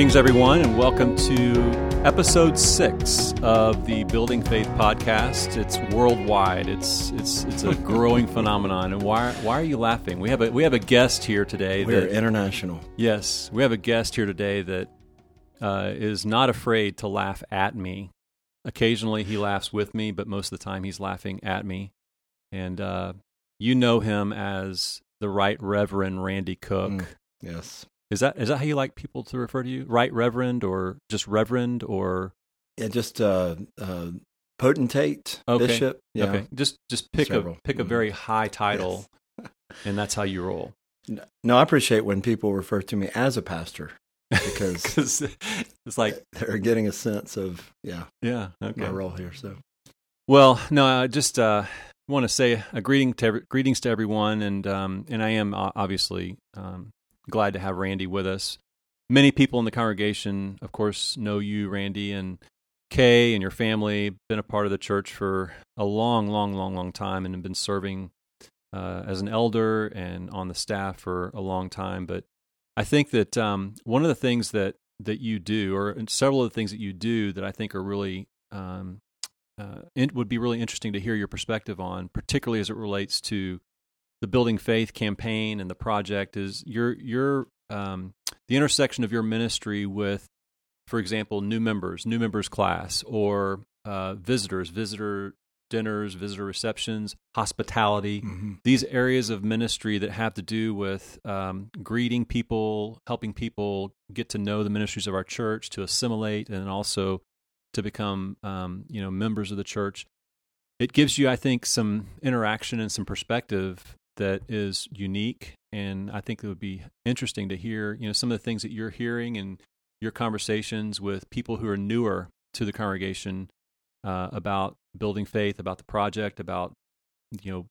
Greetings, everyone, and welcome to episode six of the Building Faith podcast. It's worldwide. It's it's it's a growing phenomenon. And why why are you laughing? We have a we have a guest here today. We're international. Yes, we have a guest here today that uh, is not afraid to laugh at me. Occasionally, he laughs with me, but most of the time, he's laughing at me. And uh, you know him as the Right Reverend Randy Cook. Mm, yes. Is that is that how you like people to refer to you? Right Reverend or just Reverend or Yeah, just uh, uh, potentate, Okay. bishop. Yeah. okay? Just just pick Several. a pick a Mhm. very high title, and that's how you roll. No, I appreciate when people refer to me as a pastor because it's like they're getting a sense of yeah yeah okay. my role here. So Well, no, I just uh, want to say a greeting to every, greetings to everyone, and um, and I am obviously um, glad to have Randy with us. Many people in the congregation, of course, know you, Randy, and Kay and your family. Been a part of the church for a long, long, long, long time, and have been serving uh, as an elder and on the staff for a long time. But I think that um, one of the things that that you do, or several of the things that you do, that I think are really um, uh, it would be really interesting to hear your perspective on, particularly as it relates to the Building Faith campaign and the project. Is your your um, the intersection of your ministry with, for example, new members, new members class, or uh, visitors, visitor dinners, visitor receptions, hospitality. mhm. These areas of ministry that have to do with um, greeting people, helping people get to know the ministries of our church, to assimilate, and also to become um, you know members of the church. It gives you, I think, some interaction and some perspective that is unique, and I think it would be interesting to hear you know some of the things that you're hearing and your conversations with people who are newer to the congregation uh, about building faith, about the project, about you know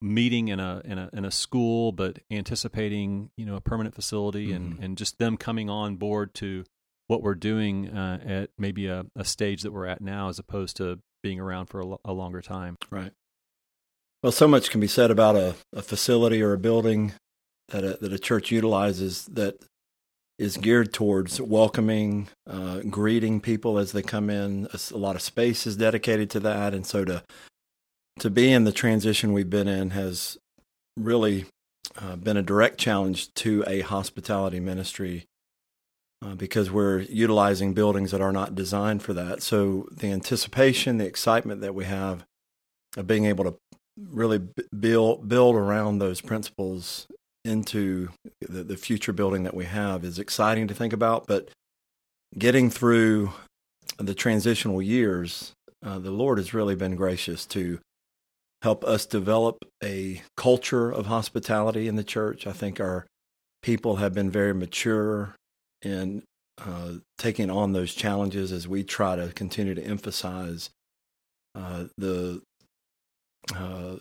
meeting in a in a in a school, but anticipating you know a permanent facility and Mhm. and just them coming on board to what we're doing uh, at maybe a, a stage that we're at now, as opposed to being around for a, a longer time. right. Well, so much can be said about a, a facility or a building that a, that a church utilizes that is geared towards welcoming, uh, greeting people as they come in. A lot of space is dedicated to that, and so to to be in the transition we've been in has really uh, been a direct challenge to a hospitality ministry uh, because we're utilizing buildings that are not designed for that. So the anticipation, the excitement that we have of being able to really build build around those principles into the, the future building that we have is exciting to think about. But getting through the transitional years, uh, the Lord has really been gracious to help us develop a culture of hospitality in the church. I think our people have been very mature in uh, taking on those challenges as we try to continue to emphasize uh, the uh,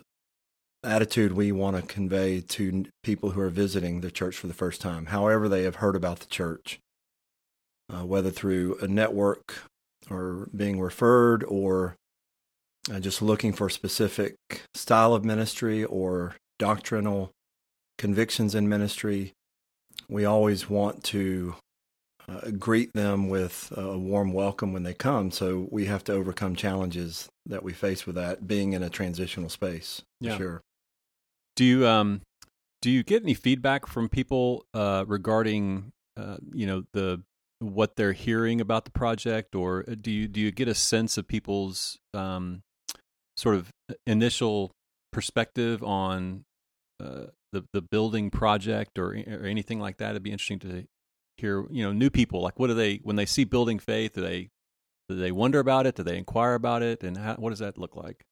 attitude we want to convey to people who are visiting the church for the first time, however they have heard about the church, uh, whether through a network or being referred or uh, just looking for a specific style of ministry or doctrinal convictions in ministry. We always want to uh, greet them with a warm welcome when they come. So we have to overcome challenges that we face with that being in a transitional space. Yeah. Sure. Do you um do you get any feedback from people uh, regarding uh, you know the what they're hearing about the project, or uh, do you do you get a sense of people's um, sort of initial perspective on uh, the the building project or or anything like that? It'd be interesting to hear. You know, new people like what do they when they see building faith? Do they do they wonder about it? Do they inquire about it? And how, what does that look like?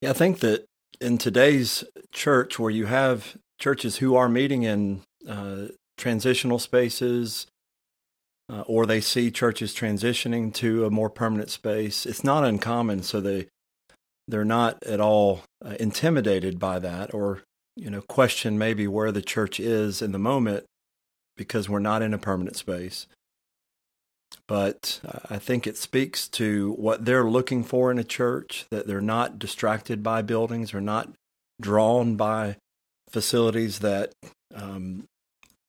Yeah, I think that in today's church, where you have churches who are meeting in uh, transitional spaces, uh, or they see churches transitioning to a more permanent space, it's not uncommon. So they they're not at all uh, intimidated by that, or you know, question maybe where the church is in the moment because we're not in a permanent space. But uh, I think it speaks to what they're looking for in a church that they're not distracted by buildings or not drawn by facilities that um,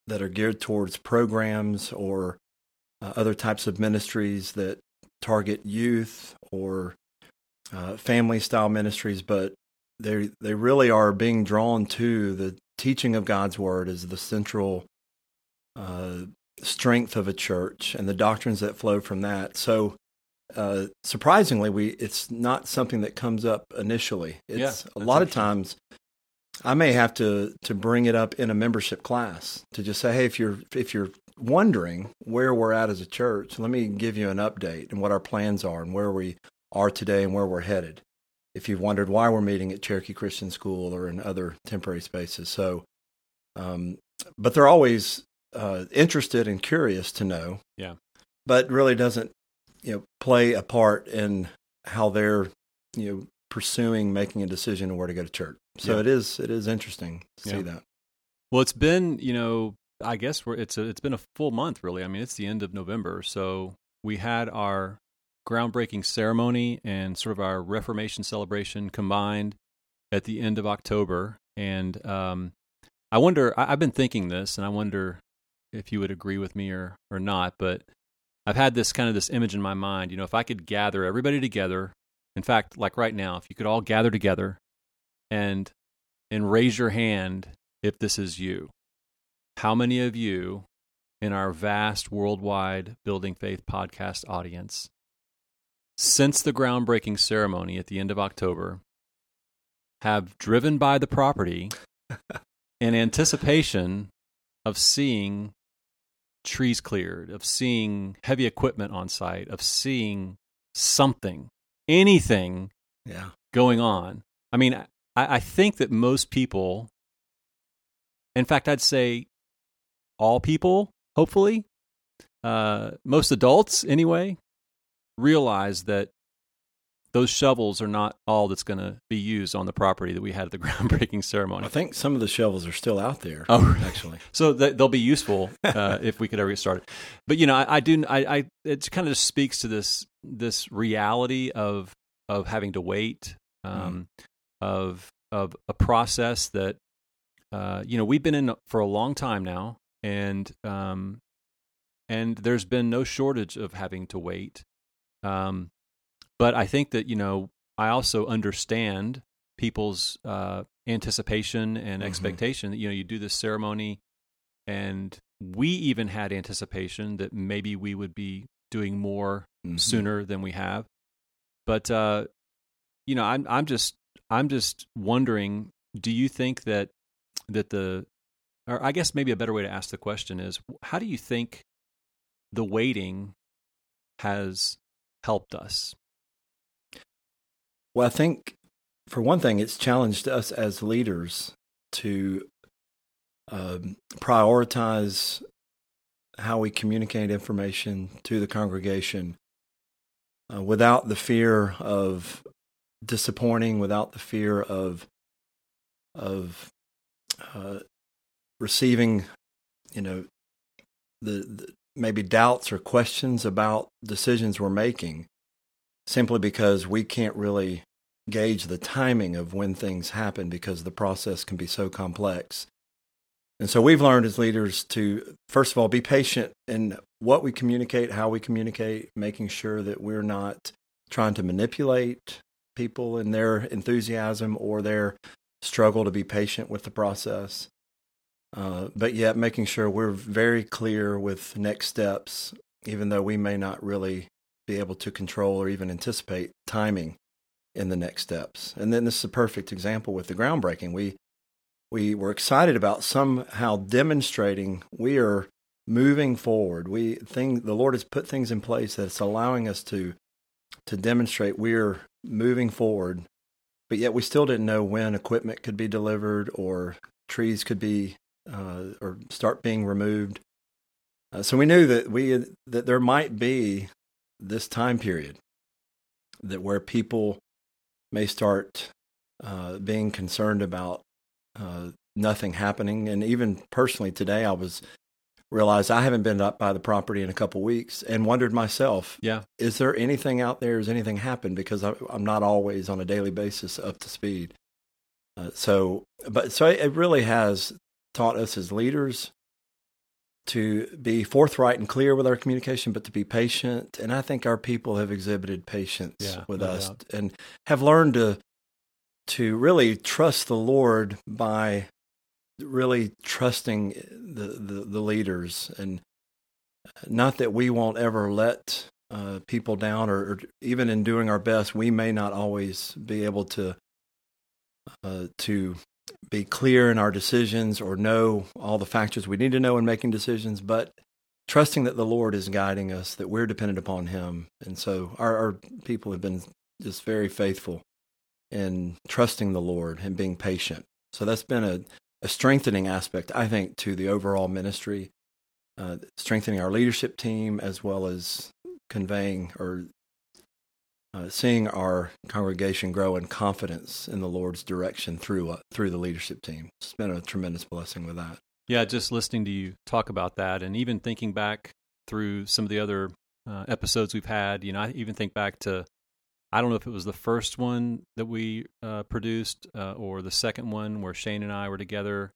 that are geared towards programs or uh, other types of ministries that target youth or uh, family style ministries, but they they really are being drawn to the teaching of God's word as the central uh, strength of a church and the doctrines that flow from that. So uh, surprisingly, we it's not something that comes up initially. It's yeah, a lot of times I may have to to bring it up in a membership class to just say, hey, if you're if you're wondering where we're at as a church, let me give you an update and what our plans are and where we are today and where we're headed. If you've wondered why we're meeting at Cherokee Christian School or in other temporary spaces, so um, but they're always uh, interested and curious to know. Yeah, but really doesn't you know play a part in how they're you know pursuing making a decision on where to go to church. So yeah. it is it is interesting to yeah. see that. Well, it's been you know I guess we're, it's a, it's been a full month really. I mean, it's the end of November, so we had our groundbreaking ceremony and sort of our Reformation celebration combined at the end of October, and um, I wonder. I, I've been thinking this, and I wonder if you would agree with me or or not, but I've had this kind of this image in my mind. You know, if I could gather everybody together, in fact, like right now, if you could all gather together and and raise your hand if this is you. How many of you in our vast worldwide Building Faith podcast audience since the groundbreaking ceremony at the end of October have driven by the property in anticipation of seeing trees cleared, of seeing heavy equipment on site, of seeing something, anything yeah. going on. I mean, I, I think that most people, in fact, I'd say all people, hopefully, uh, most adults anyway, realize that those shovels are not all that's going to be used on the property that we had at the groundbreaking ceremony. I think some of the shovels are still out there. Oh, actually, so th- they'll be useful uh, if we could ever get started. But you know, I, I do. I, I it kind of just speaks to this this reality of of having to wait, um, mm. of of a process that uh, you know we've been in for a long time now, and um, and there's been no shortage of having to wait. Um, but I think that, you know, I also understand people's uh, anticipation and mm-hmm. expectation that, you know, you do this ceremony and we even had anticipation that maybe we would be doing more mm-hmm. sooner than we have. But, uh, you know, I'm, I'm just, I'm just wondering, do you think that, that the, or I guess maybe a better way to ask the question is, how do you think the waiting has helped us? Well, I think for one thing, it's challenged us as leaders to um, prioritize how we communicate information to the congregation uh, without the fear of disappointing, without the fear of of uh, receiving, you know, the, the maybe doubts or questions about decisions we're making simply because we can't really gauge the timing of when things happen because the process can be so complex. And so we've learned as leaders to, first of all, be patient in what we communicate, how we communicate, making sure that we're not trying to manipulate people in their enthusiasm or their struggle to be patient with the process. Uh, but yet making sure we're very clear with next steps, even though we may not really be able to control or even anticipate timing in the next steps. And then this is a perfect example with the groundbreaking. We we were excited about somehow demonstrating we are moving forward. We think the Lord has put things in place that's allowing us to to demonstrate we're moving forward. But yet we still didn't know when equipment could be delivered or trees could be uh, or start being removed. Uh, so we knew that we that there might be this time period that where people may start uh, being concerned about uh, nothing happening. And even personally today, I was realized I haven't been up by the property in a couple weeks and wondered myself, yeah, is there anything out there? Has anything happened? Because I, am not always on a daily basis up to speed. Uh, so, but so it really has taught us as leaders to be forthright and clear with our communication, but to be patient. And I think our people have exhibited patience Yeah, with no us doubt. and have learned to to really trust the Lord by really trusting the, the, the leaders and not that we won't ever let uh, people down or, or even in doing our best we may not always be able to uh, to be clear in our decisions or know all the factors we need to know in making decisions but trusting that the lord is guiding us that we're dependent upon him. And so our, our people have been just very faithful in trusting the lord and being patient. So that's been a, a strengthening aspect i think to the overall ministry uh, strengthening our leadership team as well as conveying or uh, seeing our congregation grow in confidence in the Lord's direction through uh, through the leadership team. It's been a tremendous blessing with that. Yeah, just listening to you talk about that, and even thinking back through some of the other uh, episodes we've had. You know, I even think back to I don't know if it was the first one that we uh, produced uh, or the second one where Shane and I were together,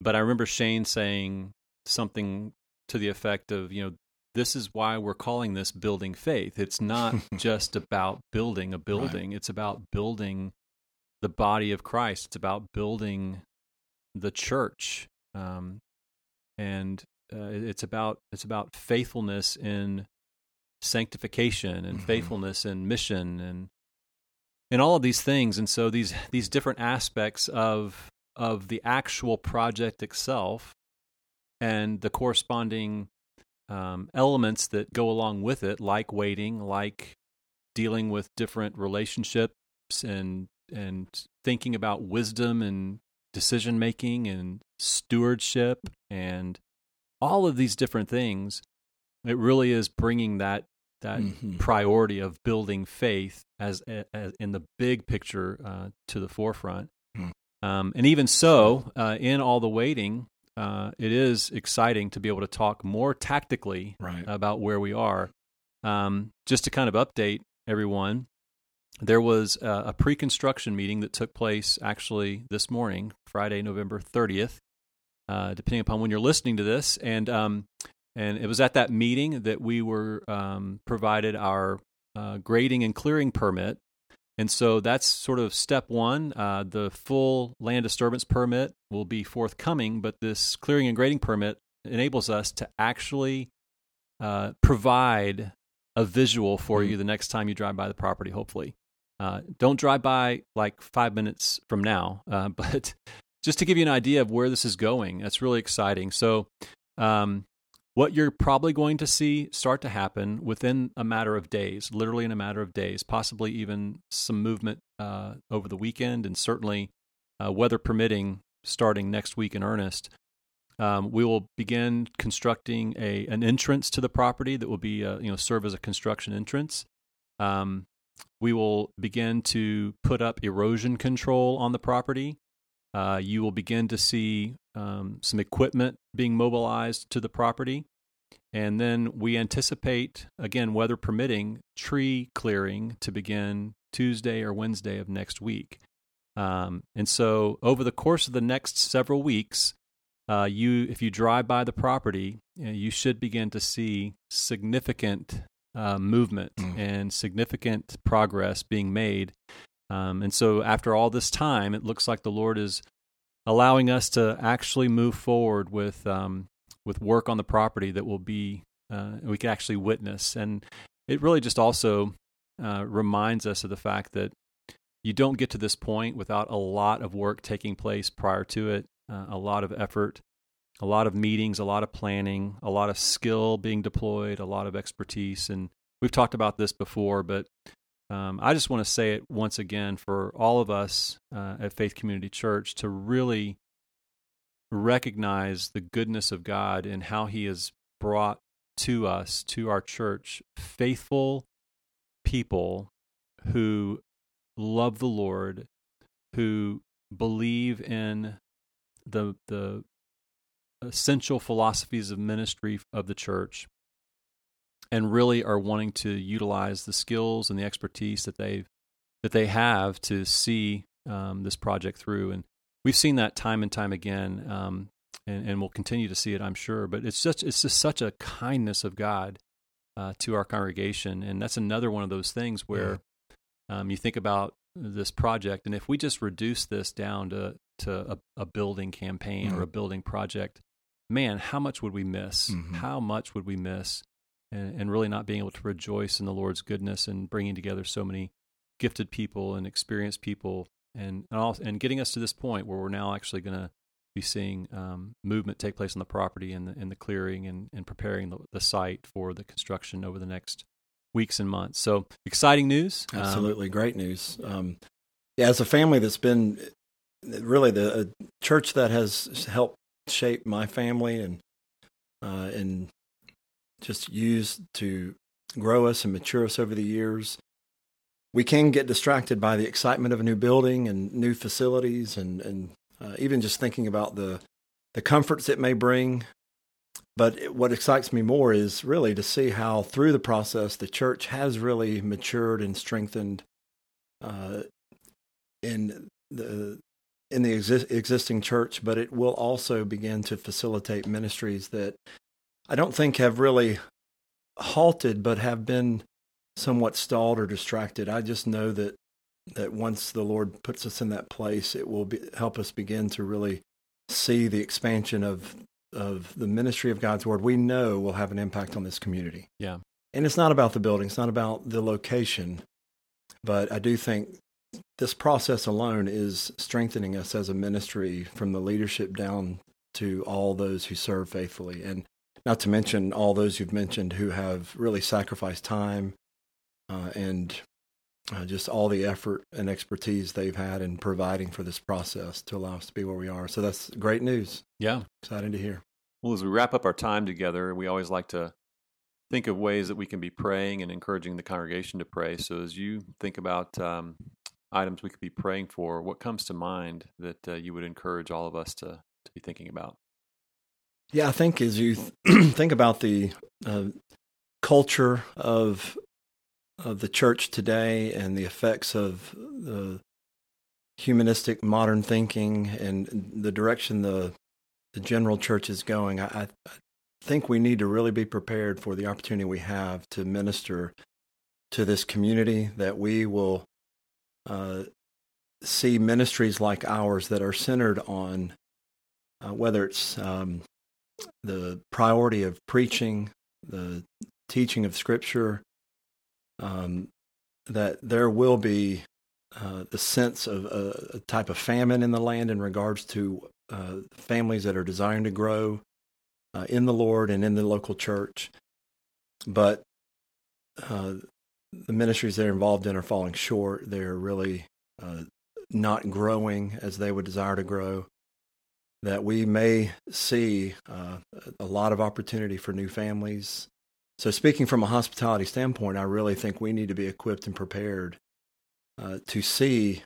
but I remember Shane saying something to the effect of, you know, this is why we're calling this building faith. It's not just about building a building, it's about building the body of Christ. It's about building the church. Um, and uh, it's about it's about faithfulness in sanctification and Mhm. faithfulness in mission and and all of these things and so these these different aspects of of the actual project itself and the corresponding um, elements that go along with it like waiting like dealing with different relationships and and thinking about wisdom and decision making and stewardship and all of these different things it really is bringing that that Mhm. priority of building faith as, as in the big picture uh, to the forefront Hmm. um, and even so uh, in all the waiting uh, it is exciting to be able to talk more tactically Right. about where we are. Um, just to kind of update everyone, there was a, a pre construction meeting that took place actually this morning, Friday, November 30th, uh, depending upon when you're listening to this. And, um, and it was at that meeting that we were um, provided our uh, grading and clearing permit. And so that's sort of step one. Uh, the full land disturbance permit will be forthcoming, but this clearing and grading permit enables us to actually uh, provide a visual for Mm. you the next time you drive by the property, hopefully. Uh, don't drive by like five minutes from now, uh, but just to give you an idea of where this is going, that's really exciting. So, um, what you're probably going to see start to happen within a matter of days, literally in a matter of days, possibly even some movement uh, over the weekend, and certainly uh, weather permitting, starting next week in earnest. Um, we will begin constructing a an entrance to the property that will be uh, you know serve as a construction entrance. Um, we will begin to put up erosion control on the property. Uh, you will begin to see um, some equipment being mobilized to the property. And then we anticipate, again, weather permitting, tree clearing to begin Tuesday or Wednesday of next week. Um, and so, over the course of the next several weeks, uh, you, if you drive by the property, you, know, you should begin to see significant uh, movement Mm. and significant progress being made. Um, and so, after all this time, it looks like the Lord is allowing us to actually move forward with um, with work on the property that will be uh, we can actually witness. And it really just also uh, reminds us of the fact that you don't get to this point without a lot of work taking place prior to it, uh, a lot of effort, a lot of meetings, a lot of planning, a lot of skill being deployed, a lot of expertise. And we've talked about this before, but um, I just want to say it once again for all of us uh, at Faith Community Church to really recognize the goodness of God and how He has brought to us, to our church, faithful people who love the Lord, who believe in the the essential philosophies of ministry of the church and really are wanting to utilize the skills and the expertise that they that they have to see um, this project through and we've seen that time and time again um, and, and we'll continue to see it, I'm sure. But it's just it's just such a kindness of God uh, to our congregation, and that's another one of those things where yeah. um, you think about this project, and if we just reduce this down to to a, a building campaign mm-hmm. or a building project, man, how much would we miss? Mm-hmm. How much would we miss? And, and really not being able to rejoice in the Lord's goodness and bringing together so many gifted people and experienced people and and, all, and getting us to this point where we're now actually going to be seeing um, movement take place on the property and the, and the clearing and, and preparing the, the, site for the construction over the next weeks and months. So exciting news! Um, Absolutely, um, great news. Um, as a family that's been really the church that has helped shape my family and uh, and just used to grow us and mature us over the years we can get distracted by the excitement of a new building and new facilities and, and uh, even just thinking about the, the comforts it may bring. But what excites me more is really to see how through the process the church has really matured and strengthened uh, in the in the exi- existing church, but it will also begin to facilitate ministries that I don't think have really halted, but have been somewhat stalled or distracted. I just know that that once the Lord puts us in that place, it will be, help us begin to really see the expansion of of the ministry of God's word. We know will have an impact on this community. Yeah, and it's not about the building, it's not about the location, but I do think this process alone is strengthening us as a ministry from the leadership down to all those who serve faithfully and not to mention all those you've mentioned who have really sacrificed time uh, and uh, just all the effort and expertise they've had in providing for this process to allow us to be where we are. So that's great news. Yeah. Exciting to hear. Well, as we wrap up our time together, we always like to think of ways that we can be praying and encouraging the congregation to pray. So as you think about um, items we could be praying for, what comes to mind that uh, you would encourage all of us to, to be thinking about? Yeah, I think as you th- think about the uh, culture of of the church today and the effects of the humanistic modern thinking and the direction the the general church is going, I, I think we need to really be prepared for the opportunity we have to minister to this community. That we will uh, see ministries like ours that are centered on uh, whether it's um, the priority of preaching, the teaching of Scripture, um, that there will be uh, the sense of a, a, type of famine in the land in regards to uh, families that are desiring to grow uh, in the Lord and in the local church. But uh, the ministries they're involved in are falling short. They're really uh, not growing as they would desire to grow. That we may see uh, a lot of opportunity for new families so, speaking from a hospitality standpoint, I really think we need to be equipped and prepared uh, to see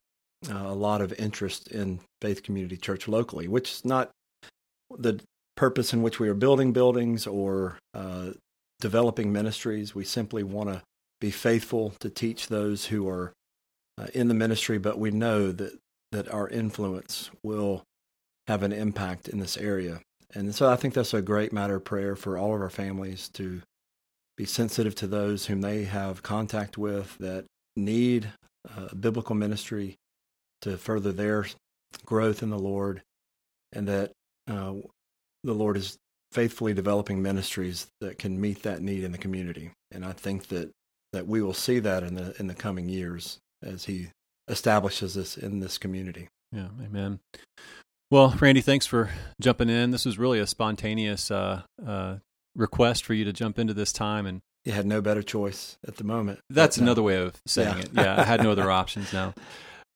uh, a lot of interest in Faith Community Church locally, which is not the purpose in which we are building buildings or uh, developing ministries. We simply want to be faithful to teach those who are uh, in the ministry, but we know that, that our influence will have an impact in this area. And so I think that's a great matter of prayer for all of our families to be sensitive to those whom they have contact with that need uh, biblical ministry to further their growth in the Lord, and that uh, the Lord is faithfully developing ministries that can meet that need in the community. And I think that that we will see that in the in the coming years as He establishes us in this community. Yeah, Amen. Well, Randy, thanks for jumping in. This was really a spontaneous uh, uh, request for you to jump into this time and you had no better choice at the moment. That's another way of saying yeah. it. Yeah, I had no other options now.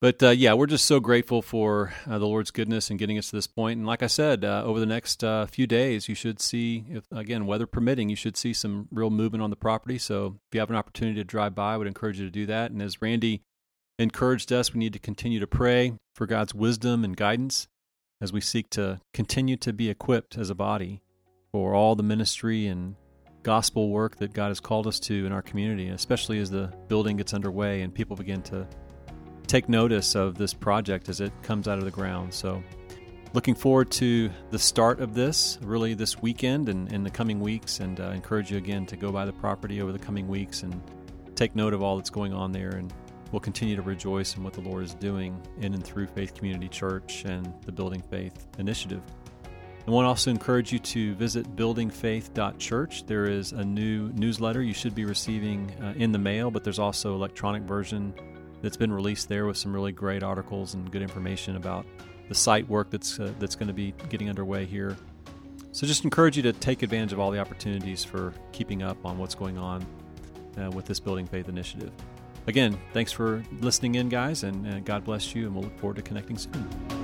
But uh, yeah, we're just so grateful for uh, the Lord's goodness and getting us to this point. And like I said, uh, over the next uh, few days, you should see, if, again, weather permitting, you should see some real movement on the property. So if you have an opportunity to drive by, I would encourage you to do that. And as Randy encouraged us, we need to continue to pray for God's wisdom and guidance as we seek to continue to be equipped as a body for all the ministry and gospel work that God has called us to in our community, especially as the building gets underway and people begin to take notice of this project as it comes out of the ground. So looking forward to the start of this, really this weekend and in the coming weeks, and uh, encourage you again to go by the property over the coming weeks and take note of all that's going on there. And we'll continue to rejoice in what the Lord is doing in and through Faith Community Church and the Building Faith Initiative. I want to also encourage you to visit buildingfaith.church. There is a new newsletter you should be receiving uh, in the mail, but there's also electronic version that's been released there with some really great articles and good information about the site work that's uh, that's going to be getting underway here. So just encourage you to take advantage of all the opportunities for keeping up on what's going on uh, with this Building Faith initiative. Again, thanks for listening in, guys, and uh, God bless you, and we'll look forward to connecting soon.